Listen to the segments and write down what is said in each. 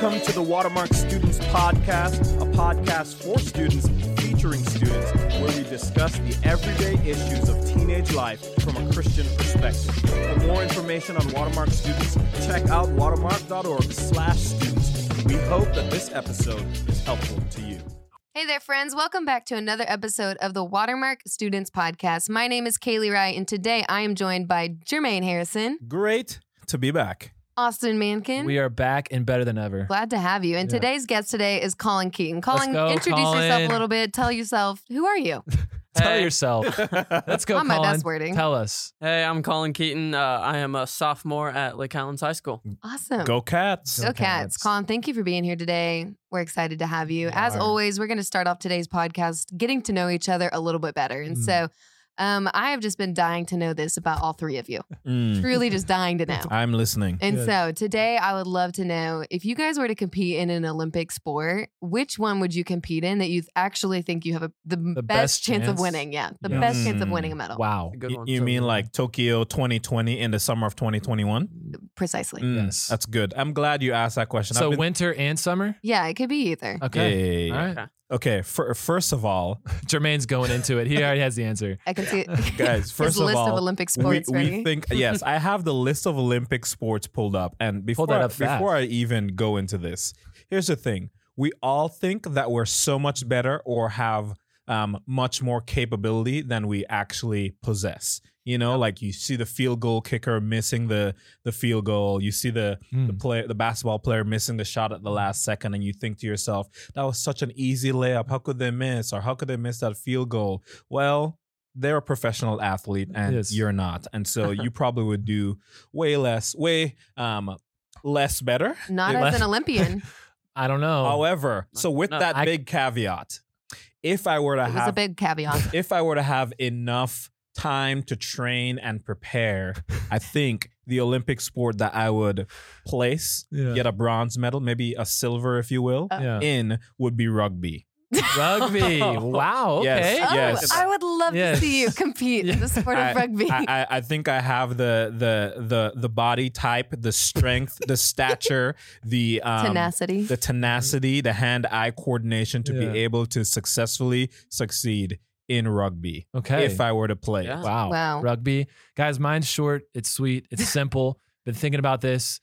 Welcome to the Watermark Students Podcast, a podcast for students featuring students where we discuss the everyday issues of teenage life from a Christian perspective. For more information on Watermark students, check out watermark.org slash students. We hope that this episode is helpful to you. Hey there, friends. Welcome back to another episode of the Watermark Students Podcast. My name is Kaylee Wright, and today I am joined by Jermaine Harrison, Great to be back. Austin Mankin. We are back and better than ever. Glad to have you. And Yeah. today's guest today is Colin Keaton. Colin, go, introduce yourself a little bit. Tell yourself, who are you? Tell Hey. yourself. Let's go, Not my Colin. best wording. Tell us. Hey, I'm Colin Keaton. Uh, I am a sophomore at Lake Highlands High School. Awesome. Go Cats. Go Go Cats. Cats. Colin, thank you for being here today. We're excited to have you. We As are. always, we're going to start off today's podcast getting to know each other a little bit better. And Mm. so um, I have just been dying to know this about all three of you. Mm, Truly just dying to know. I'm listening. And Good. so today I would love to know if you guys were to compete in an Olympic sport, which one would you compete in that you actually think you have a, the, best, best chance, of winning? Yeah, the Yeah. best chance of Mm. winning a medal. Wow. Good Y- you So mean like Tokyo 2020 in the summer of 2021? Precisely. Mm, Yes. That's good. I'm glad you asked that question. So been- winter and summer? Yeah, it could be either. Okay. Yeah. All right. Okay. Okay, fir- first of all, Jermaine's going into it. He already has the answer. I can see it. guys, His first of list all, of Olympic sports we ready. think yes, I have the list of Olympic sports pulled up, and before that up fast. before I even go into this, here's the thing: we all think that we're so much better or have um, much more capability than we actually possess. You know, like you see the field goal kicker missing the the field goal, you see the the Mm. player, the basketball player missing the shot at the last second, and you think to yourself, that was such an easy layup. How could they miss? Or how could they miss that field goal? Well, they're a professional athlete and Yes. you're not. And so you probably would do way less, way um less better. Not It- as an Olympian. I don't know. However, so with No, that I- big caveat, if I were to It was a big caveat. if I were to have enough time to train and prepare, I think the Olympic sport that I would place, Yeah. get a bronze medal, maybe a silver, if you will, Uh, in would be rugby. Rugby. Wow. Yes, Okay. Oh, yes. I would love Yes. to see you compete in the sport of I, rugby. I, I, I think I have the the the the body type, the strength, the stature, the um, Tenacity. the tenacity, the hand-eye coordination to Yeah. be able to successfully succeed in rugby. Okay. If I were to play. Yeah. wow. Wow. Rugby. Guys, mine's short. It's sweet. It's simple. Been thinking about this.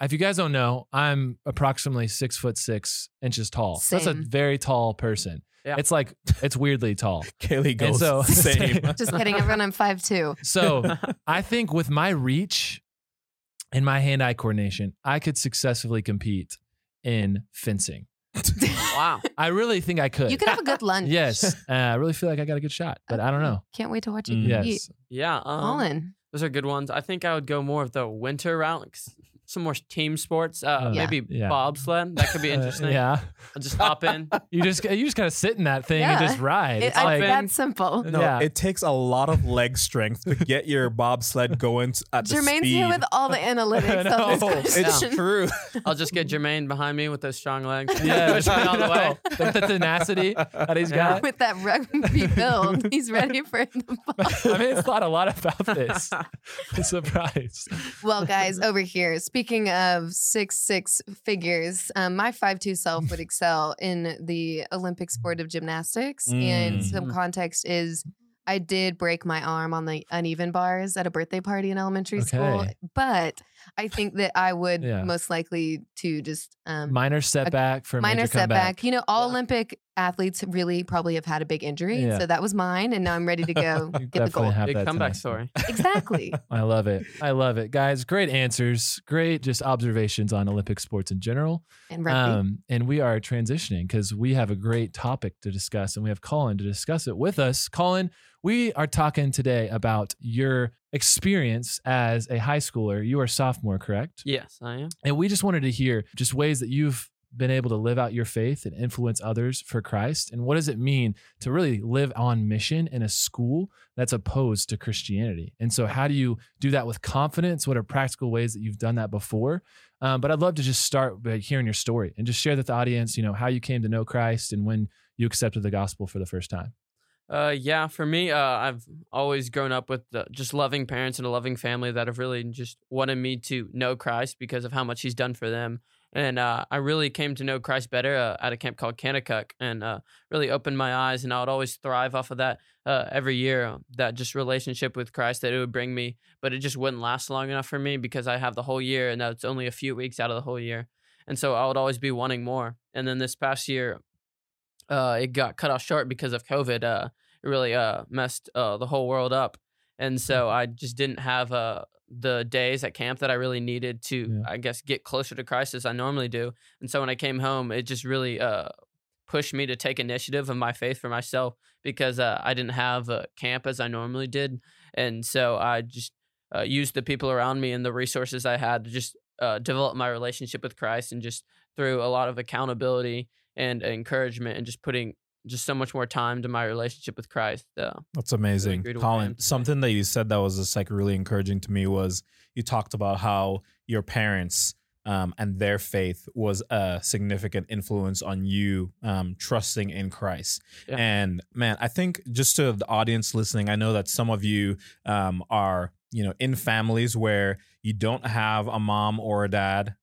If you guys don't know, I'm approximately six foot six inches tall. That's a very tall person. Yeah. It's like it's weirdly tall. Kaylee goes so- same. Just kidding. Everyone, I'm five two. So I think with my reach and my hand eye coordination, I could successfully compete in fencing. wow. I really think I could. You could have a good lunch. Yes. Uh, I really feel like I got a good shot, but I don't know. Can't wait to watch you Mm. compete. Yes. Yeah. Um, Colin. those are good ones. I think I would go more of the winter route, like s- some more team sports. Uh, Yeah. Maybe Yeah. bobsled. That could be Uh, interesting. yeah. I'll just hop in. You just you just kind of sit in that thing and just ride. It, It's I, like that's simple. No, Yeah. it takes a lot of leg strength to get your bobsled going t- at the Jermaine's speed. here with all the analytics No, of this it's question. true. I'll just get Jermaine behind me with those strong legs. yeah, Push me all the way. The, the tenacity that he's Yeah. got. With that rugby build, he's ready for the ball. I mean, it's thought a lot about this. I'm surprised. Well, guys, over here, speaking of six six figures, um, my five two self would excel in the Olympic sport of gymnastics. And Mm. some context is I did break my arm on the uneven bars at a birthday party in elementary school, but I think that I would Yeah. most likely to just um, Minor setback for a minor major comeback. setback. You know, all Yeah. Olympic athletes really probably have had a big injury, Yeah. so that was mine, and now I'm ready to go You get the definitely gold. have Big that comeback tonight. story. Exactly. I love it. I love it. Guys, great answers. Great just observations on Olympic sports in general. And rugby. Um, and we are transitioning because we have a great topic to discuss and we have Colin to discuss it with us. Colin, we are talking today about your experience as a high schooler. You are a sophomore, correct? Yes, I am. And we just wanted to hear just ways that you've been able to live out your faith and influence others for Christ. And what does it mean to really live on mission in a school that's opposed to Christianity? And so, how do you do that with confidence? What are practical ways that you've done that before? Um, but I'd love to just start by hearing your story and just share with the audience, you know, how you came to know Christ and when you accepted the gospel for the first time. Uh, yeah, for me, uh, I've always grown up with uh, just loving parents and a loving family that have really just wanted me to know Christ because of how much He's done for them. And uh, I really came to know Christ better uh, at a camp called Kanakuk and uh, really opened my eyes. And I would always thrive off of that uh, every year, that just relationship with Christ that it would bring me. But it just wouldn't last long enough for me because I have the whole year and that's only a few weeks out of the whole year. And so I would always be wanting more. And then this past year, uh, it got cut off short because of COVID. Uh, it really uh, messed uh, the whole world up. And so I just didn't have uh, the days at camp that I really needed to, Yeah. I guess, get closer to Christ as I normally do. And so when I came home, it just really uh, pushed me to take initiative of my faith for myself because uh, I didn't have uh, camp as I normally did. And so I just uh, used the people around me and the resources I had to just uh, develop my relationship with Christ and just through a lot of accountability and encouragement and just putting just so much more time to my relationship with Christ. Uh, That's amazing. agree to what I am Colin, something that you said that was just like really encouraging to me was you talked about how your parents um, and their faith was a significant influence on you um, trusting in Christ. Yeah. And man, I think just to the audience listening, I know that some of you um, are, you know, in families where you don't have a mom or a dad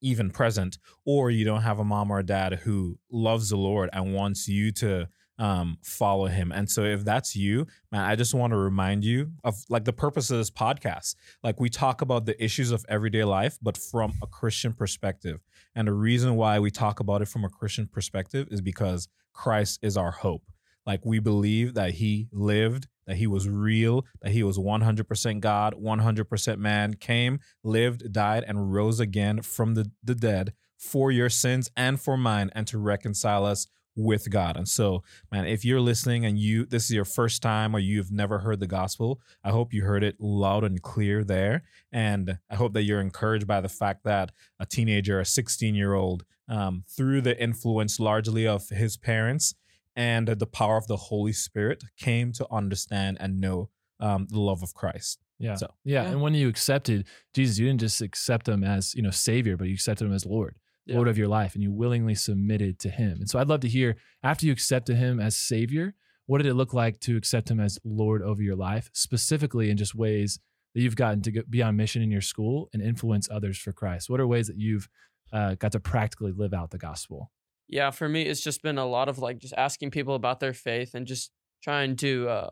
even present, or you don't have a mom or a dad who loves the Lord and wants you to um, follow him. And so if that's you, man, I just want to remind you of like the purpose of this podcast. Like we talk about the issues of everyday life, but from a Christian perspective. And the reason why we talk about it from a Christian perspective is because Christ is our hope. Like we believe that he lived, that he was real, that he was 100% God, 100% man, came, lived, died, and rose again from the, the dead for your sins and for mine, and to reconcile us with God. And so, man, if you're listening and you this is your first time or you've never heard the gospel, I hope you heard it loud and clear there. And I hope that you're encouraged by the fact that a teenager, a 16 year old, um, through the influence largely of his parents and the power of the Holy Spirit, came to understand and know um, the love of Christ. Yeah. So- yeah. Yeah. And when you accepted Jesus, you didn't just accept him as, you know, savior, but you accepted him as Lord, Yeah. Lord of your life, and you willingly submitted to him. And so I'd love to hear after you accepted him as savior, what did it look like to accept him as Lord over your life, specifically in just ways that you've gotten to be on mission in your school and influence others for Christ? What are ways that you've uh, got to practically live out the gospel? Yeah, for me, it's just been a lot of like just asking people about their faith and just trying to uh,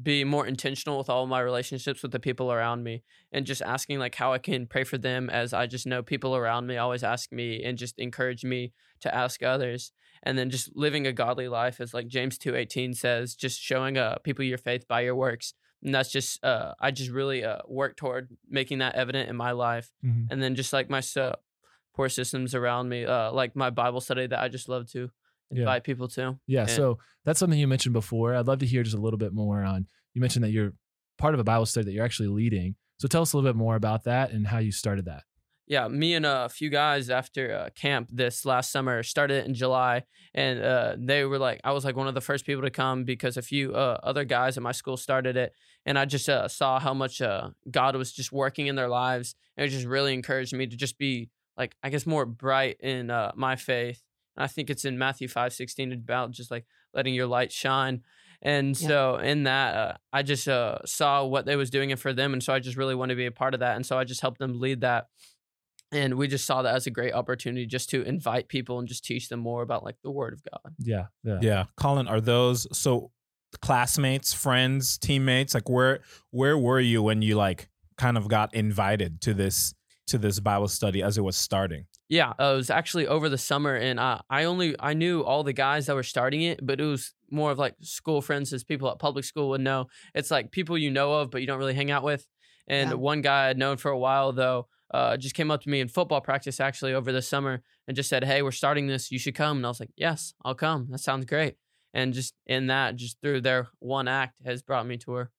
be more intentional with all my relationships with the people around me and just asking like how I can pray for them as I just know people around me always ask me and just encourage me to ask others. And then just living a godly life as like James 2:18 says just showing uh, people your faith by your works. And that's just uh, I just really uh, work toward making that evident in my life. Mhm. and then just like my support systems around me, uh, like my Bible study that I just love to Yeah. invite people to. Yeah. And- So that's something you mentioned before. I'd love to hear just a little bit more on. You mentioned that you're part of a Bible study that you're actually leading. So tell us a little bit more about that and how you started that. Yeah, me and a few guys after uh, camp this last summer started in July, and uh, they were like, I was like one of the first people to come because a few uh, other guys at my school started it, and I just uh, saw how much uh, God was just working in their lives, and it just really encouraged me to just be like, I guess, more bright in uh, my faith. And I think it's in Matthew five sixteen about just like letting your light shine. And Yeah. so in that, uh, I just uh, saw what they was doing it for them, and so I just really wanted to be a part of that, and so I just helped them lead that and we just saw that as a great opportunity just to invite people and just teach them more about like the word of god Yeah. Yeah. Yeah, Colin, are those so classmates, friends, teammates? Like where where were you when you like kind of got invited to this to this Bible study as it was starting? yeah uh, it was actually over the summer and uh, i only i knew all the guys that were starting it but it was more of like school friends as people at public school would know. It's like people you know of but you don't really hang out with. And Yeah. one guy i'd known for a while though uh, just came up to me in football practice actually over the summer and just said hey we're starting this. You should come. And i was like yes i'll come. That sounds great. And just in that just through their one act has brought me to where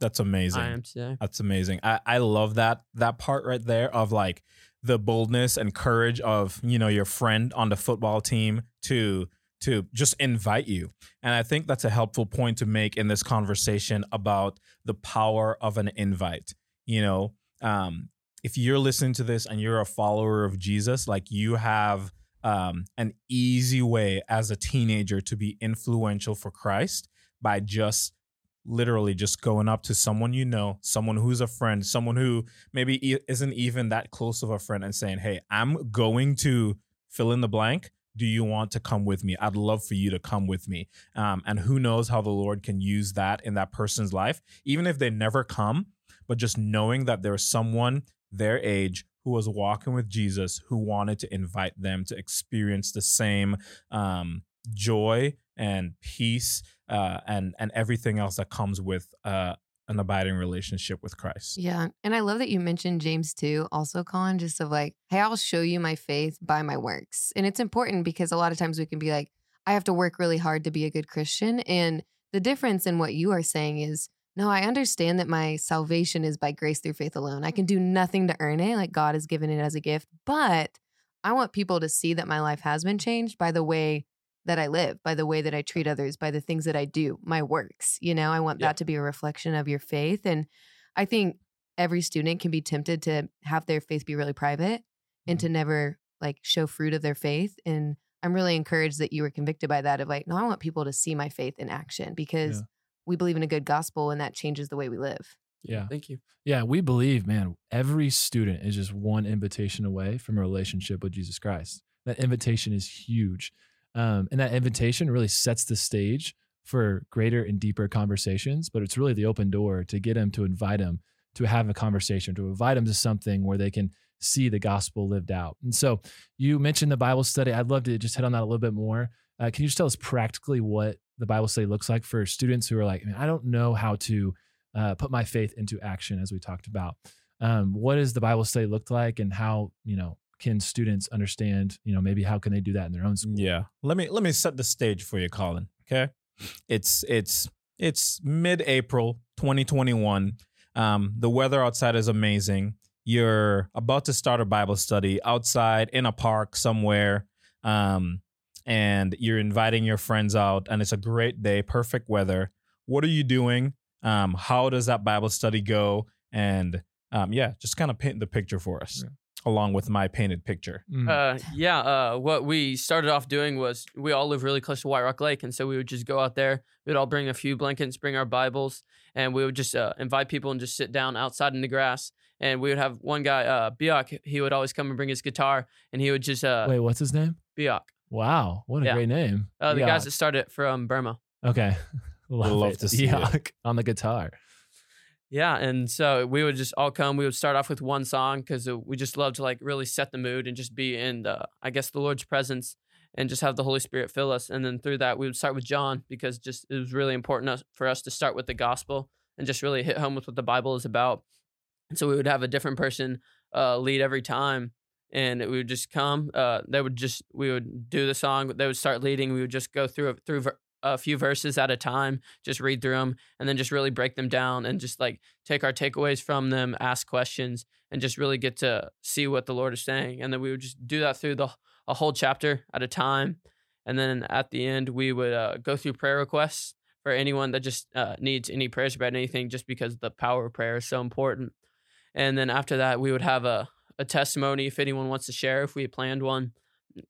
That's amazing. i am today That's amazing. I, I love that that part right there of like the boldness and courage of you know your friend on the football team to to just invite you. And I think that's a helpful point to make in this conversation about the power of an invite. You know, um, if you're listening to this and you're a follower of Jesus, like you have um, an easy way as a teenager to be influential for Christ by just literally just going up to someone you know, someone who's a friend, someone who maybe isn't even that close of a friend, and saying, "Hey, I'm going to fill in the blank." Do you want to come with me? I'd love for you to come with me. Um, and who knows how the Lord can use that in that person's life, even if they never come, but just knowing that there's someone their age who was walking with Jesus who wanted to invite them to experience the same um, joy and peace uh, and and everything else that comes with uh, an abiding relationship with Christ. Yeah. And I love that you mentioned James too, also, Colin, just of like, hey, I'll show you my faith by my works. And it's important because a lot of times we can be like, I have to work really hard to be a good Christian. And the difference in what you are saying is, no, I understand that my salvation is by grace through faith alone. I can do nothing to earn it. Like God has given it as a gift. But I want people to see that my life has been changed by the way that I live, by the way that I treat others, by the things that I do, my works. You know, I want Yeah. that to be a reflection of your faith. And I think every student can be tempted to have their faith be really private and Mm-hmm. to never like show fruit of their faith. And I'm really encouraged that you were convicted by that of like, no, I want people to see my faith in action because Yeah. we believe in a good gospel and that changes the way we live. Yeah. Thank you. Yeah, we believe, man, every student is just one invitation away from a relationship with Jesus Christ. That invitation is huge. Um, and that invitation really sets the stage for greater and deeper conversations, but it's really the open door to get them to invite them to have a conversation, to invite them to something where they can see the gospel lived out. And so you mentioned the Bible study. I'd love to just hit on that a little bit more. Uh, can you just tell us practically what the Bible study looks like for students who are like, I don't know how to uh, put my faith into action, as we talked about. Um, what does the Bible study look like, and how you know can students understand? You know, maybe how can they do that in their own school? Yeah. Let me let me set the stage for you, Colin. Okay. It's it's it's mid-April 2021. Um, the weather outside is amazing. You're about to start a Bible study outside in a park somewhere. Um, and you're inviting your friends out, and it's a great day, perfect weather. What are you doing? Um, how does that Bible study go? And um, yeah, just kind of paint the picture for us, Yeah. Along with my painted picture. Mm. Uh, yeah. Uh, what we started off doing was we all live really close to White Rock Lake, and so we would just go out there. We'd all bring a few blankets, bring our Bibles, and we would just uh, invite people and just sit down outside in the grass. And we would have one guy, uh, Biak. He would always come and bring his guitar, and he would just uh, Wait, what's his name? Biak. Wow, what a Yeah. great name. Uh, the Yeah. guys that started from Burma. Okay, love, love it. to see it. Yuck. on the guitar. Yeah, and so we would just all come. We would start off with one song because we just love to like really set the mood and just be in the, I guess, the Lord's presence and just have the Holy Spirit fill us. And then through that, we would start with John because just it was really important for us to start with the gospel and just really hit home with what the Bible is about. And so we would have a different person uh, lead every time, and we would just come. Uh, they would just we would do the song. They would start leading. We would just go through through a few verses at a time, just read through them, and then just really break them down and just like take our takeaways from them, ask questions, and just really get to see what the Lord is saying. And then we would just do that through the a whole chapter at a time, and then at the end we would uh, go through prayer requests for anyone that just uh, needs any prayers about anything, just because the power of prayer is so important. And then after that, we would have a a testimony if anyone wants to share if we planned one,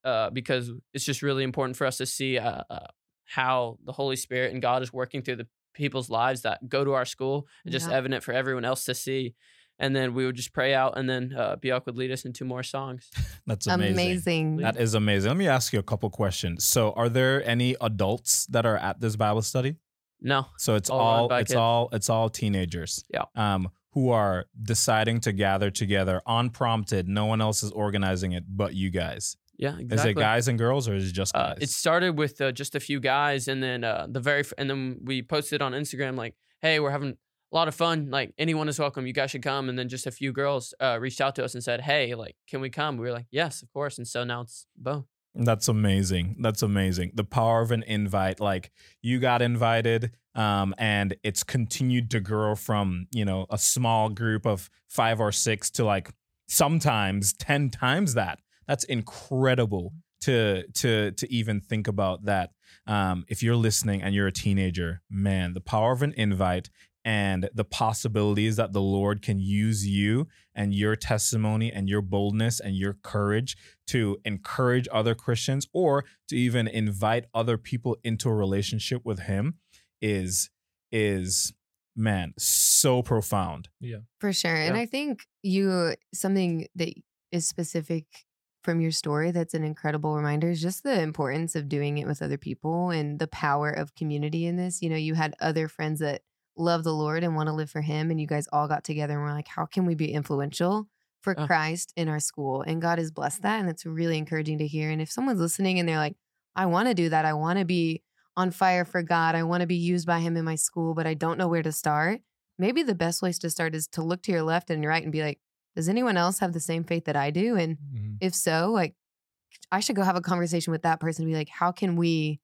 uh, because it's just really important for us to see uh, uh, how the Holy Spirit and God is working through the people's lives that go to our school and just Yeah. evident for everyone else to see. And then we would just pray out, and then uh, Biak would lead us into more songs. That's amazing. Amazing. That is amazing. Let me ask you a couple questions. So, are there any adults that are at this Bible study? No, So it's All all it's kids. all it's all teenagers. Yeah. Um, who are deciding to gather together unprompted. No one else is organizing it but you guys. Yeah, Is it guys and girls or is it just Uh, guys? it started with uh, just a few guys, and then uh, the very f- and then we posted on Instagram like, "Hey, we're having a lot of fun. Like anyone is welcome. You guys should come." And then just a few girls uh, reached out to us and said, "Hey, like, can we come?" We were like, "Yes, of course." And so now it's boom. That's amazing. That's amazing. The power of an invite. Like you got invited, um, and it's continued to grow from you know a small group of five or six to like sometimes ten times that. That's incredible to to to even think about that. Um, if you're listening and you're a teenager, man, the power of an invite and the possibilities that the Lord can use you and your testimony and your boldness and your courage to encourage other Christians or to even invite other people into a relationship with him is is man so profound. Yeah, for sure. And I think you something that is specific from your story that's an incredible reminder is just the importance of doing it with other people and the power of community in this. You know, you had other friends that love the Lord and want to live for him and you guys all got together and were like, how can we be influential for. Christ in our school? And God has blessed that and it's really encouraging to hear. And if someone's listening and they're like, I want to do that, I want to be on fire for God, I want to be used by him in my school, but I don't know where to start maybe the best place to start is to look to your left and your right and be like, does anyone else have the same faith that I do? And Mhm. if so, like, I should go have a conversation with that person and be like, how can we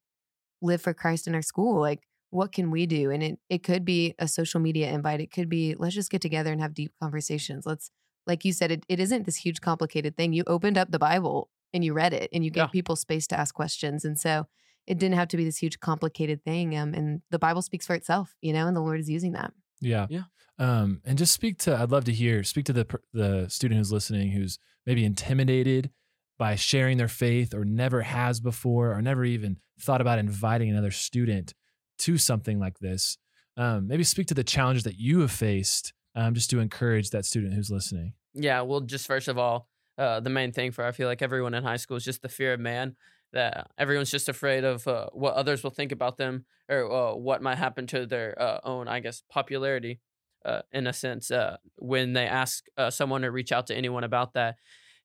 live for Christ in our school? Like, what can we do? And it, it could be a social media invite. It could be, let's just get together and have deep conversations. Let's, like you said, it, it isn't this huge complicated thing. You opened up the Bible and you read it and you gave Yeah. people space to ask questions. And so it didn't have to be this huge complicated thing. Um, and the Bible speaks for itself, you know, and the Lord is using that. Yeah. Yeah. Um, and just speak to, I'd love to hear, speak to the, the student who's listening who's maybe intimidated by sharing their faith or never has before or never even thought about inviting another student to something like this. Um, maybe speak to the challenges that you have faced um, just to encourage that student who's listening. Yeah, well, just first of all, uh, the main thing for I feel like everyone in high school is just the fear of man. That everyone's just afraid of uh, what others will think about them or uh, what might happen to their uh, own, I guess, popularity. Uh, in a sense, uh, when they ask uh, someone to reach out to anyone about that,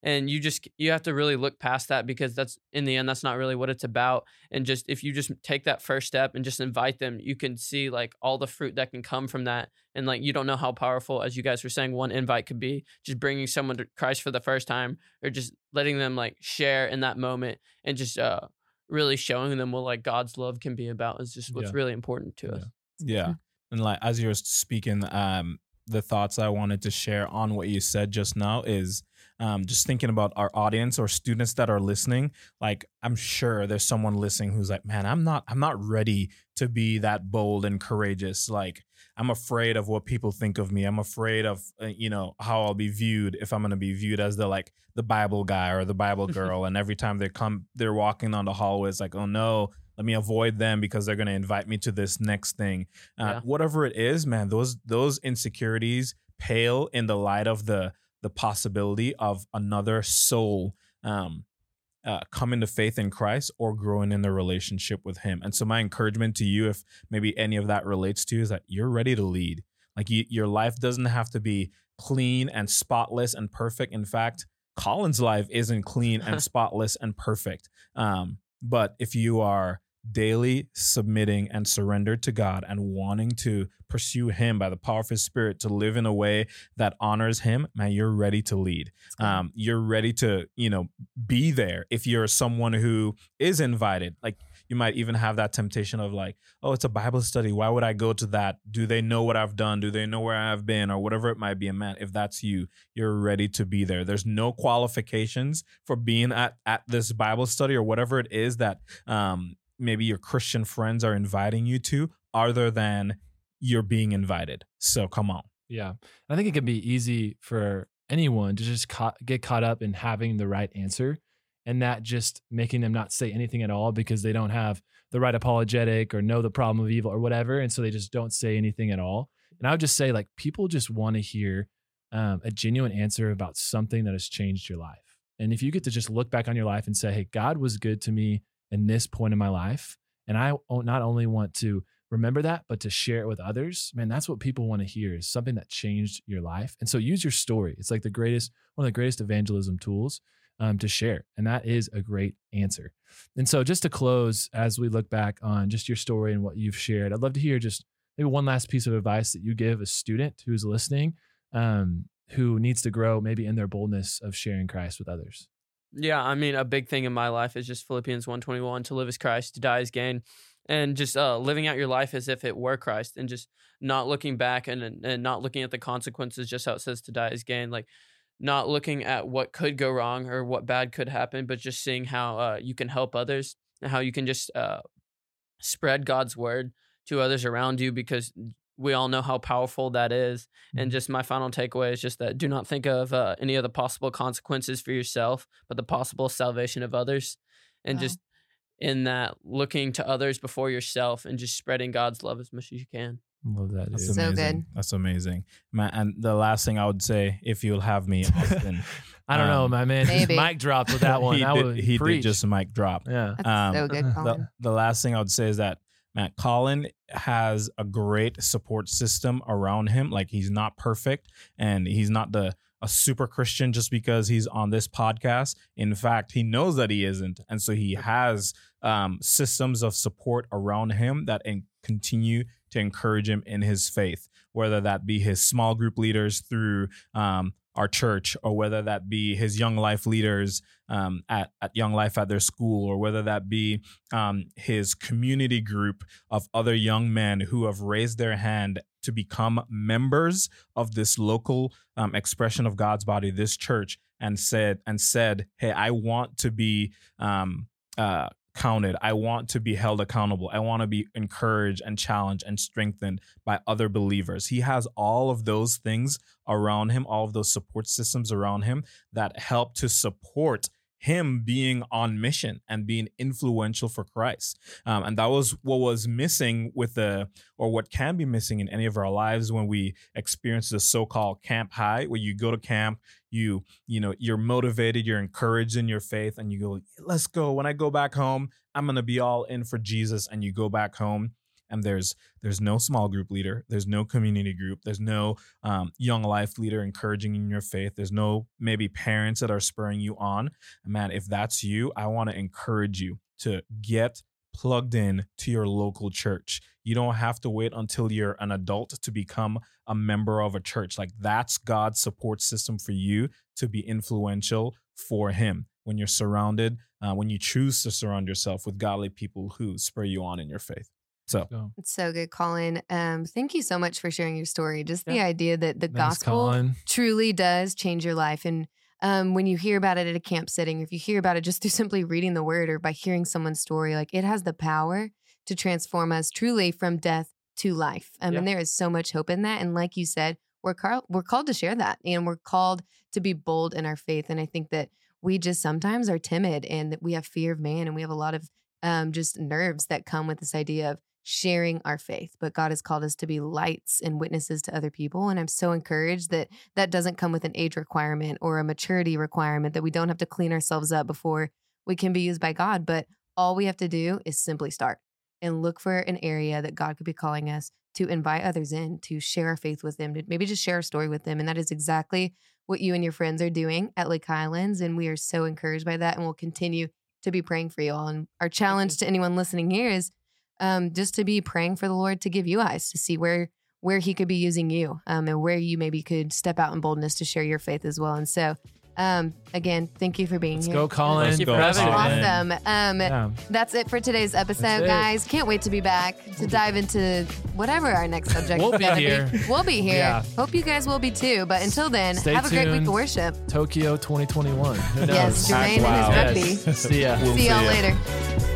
and you just you have to really look past that because that's in the end that's not really what it's about. And just if you just take that first step and just invite them, you can see like all the fruit that can come from that and like you don't know how powerful as you guys were saying one invite could be just bringing someone to christ for the first time or just letting them like share in that moment and just uh really showing them what like god's love can be about is just what's Yeah. really important to Yeah. us Yeah. And like as you were speaking, um, the thoughts I wanted to share on what you said just now is um, just thinking about our audience or students that are listening. Like I'm sure there's someone listening who's like, man, I'm not, I'm not ready to be that bold and courageous. Like I'm afraid of what people think of me. I'm afraid of, uh, you know, how I'll be viewed if I'm going to be viewed as the like the Bible guy or the Bible girl. and every time they come, they're walking down the hallway, it's like, oh no, let me avoid them because they're going to invite me to this next thing uh, Yeah. whatever it is man those those insecurities pale in the light of the the possibility of another soul um uh, coming to faith in Christ or growing in their relationship with Him. And so, my encouragement to you, if maybe any of that relates to you, is that you're ready to lead. Like, you, your life doesn't have to be clean and spotless and perfect. In fact, Colin's life isn't clean and spotless and perfect. Um, but if you are daily submitting and surrendered to God and wanting to pursue Him by the power of His Spirit to live in a way that honors Him, man, you're ready to lead. Um, you're ready to, you know, be there. If you're someone who is invited, like you might even have that temptation of like, oh, it's a Bible study. Why would I go to that? Do they know what I've done? Do they know where I've been, or whatever it might be? And man, if that's you, you're ready to be there. There's no qualifications for being at at this Bible study or whatever it is that um, maybe your Christian friends are inviting you to, other than you're being invited. So come on. Yeah. I think it can be easy for anyone to just ca- get caught up in having the right answer and that just making them not say anything at all because they don't have the right apologetic or know the problem of evil or whatever. And so they just don't say anything at all. And I would just say, like, people just want to hear um, a genuine answer about something that has changed your life. And if you get to just look back on your life and say, hey, God was good to me in this point in my life, and I not only want to remember that, but to share it with others, man, that's what people want to hear is something that changed your life. And so use your story. It's like the greatest, one of the greatest evangelism tools um, to share. And that is a great answer. And so just to close, as we look back on just your story and what you've shared, I'd love to hear just maybe one last piece of advice that you give a student who's listening, um, who needs to grow maybe in their boldness of sharing Christ with others. Yeah, I mean, a big thing in my life is just Philippians 121 to live as Christ, to die as gain. And just uh, living out your life as if it were Christ and just not looking back and, and not looking at the consequences, just how it says to die as gain. Like, not looking at what could go wrong or what bad could happen, but just seeing how uh, you can help others and how you can just uh, spread God's word to others around you because we all know how powerful that is. And just my final takeaway is just that do not think of uh, any of the possible consequences for yourself, but the possible salvation of others. And Wow. just in that, looking to others before yourself and just spreading God's love as much as you can. Love that. That's Dude. So good. That's amazing, man. And the last thing I would say, if you'll have me, Austin, I don't know, Um, my man. maybe. Mic dropped with that one. he, that did, he preach. did just mic drop. yeah. That's Um, so good, Colin. The, the last thing I would say is that Matt Colin has a great support system around him. Like he's not perfect and he's not the a super Christian just because he's on this podcast. In fact, he knows that he isn't, and so he has um, systems of support around him that continue to encourage him in his faith. Whether that be his small group leaders through um, our church, or whether that be his young life leaders um, at at Young Life at their school, or whether that be um, his community group of other young men who have raised their hand to become members of this local um, expression of God's body, this church, and said and said, "Hey, I want to be." Um, uh, counted. I want to be held accountable. I want to be encouraged and challenged and strengthened by other believers. He has all of those things around him all of those support systems around him that help to support him being on mission and being influential for Christ. Um, and that was what was missing with the, or what can be missing in any of our lives when we experience the so-called camp high, where you go to camp, you, you know, you're motivated, you're encouraged in your faith, and you go, let's go. When I go back home, I'm gonna be all in for Jesus. And you go back home and there's there's no small group leader there's no community group there's no um, young life leader encouraging in your faith there's no maybe parents that are spurring you on. Man if that's you i want to encourage you to get plugged in to your local church. You don't have to wait until you're an adult to become a member of a church. Like that's god's support system for you to be influential for him. When you're surrounded uh, when you choose to surround yourself with godly people who spur you on in your faith so It's so good, Colin. Um, thank you so much for sharing your story. Just the idea that the Thanks, gospel Colin. truly does change your life. And um, when you hear about it at a camp setting, or if you hear about it just through simply reading the word or by hearing someone's story, like it has the power to transform us truly from death to life. Um, And there is so much hope in that. And like you said, we're, car- we're called to share that and we're called to be bold in our faith. And I think that we just sometimes are timid and that we have fear of man and we have a lot of um, just nerves that come with this idea of sharing our faith. But God has called us to be lights and witnesses to other people. And I'm so encouraged that that doesn't come with an age requirement or a maturity requirement, that we don't have to clean ourselves up before we can be used by God. But all we have to do is simply start and look for an area that God could be calling us to invite others in, to share our faith with them, to maybe just share a story with them. And that is exactly what you and your friends are doing at Lake Highlands. And we are so encouraged by that. And we'll continue to be praying for you all. And our challenge to anyone listening here is um, just to be praying for the Lord to give you eyes to see where where He could be using you, um, and where you maybe could step out in boldness to share your faith as well. And so, um, again, thank you for being Let's here. go, Colin. Thank you for having me. Awesome. Um, Yeah. That's it for today's episode, That's it. guys. Can't wait to be back to dive into whatever our next subject We'll be gonna here. We'll be here. Yeah. Hope you guys will be too. But until then, Stay have a great week of worship. Tokyo 2021. Yes, Jermaine Wow. and his Yes. See ya. We'll See y'all ya. later.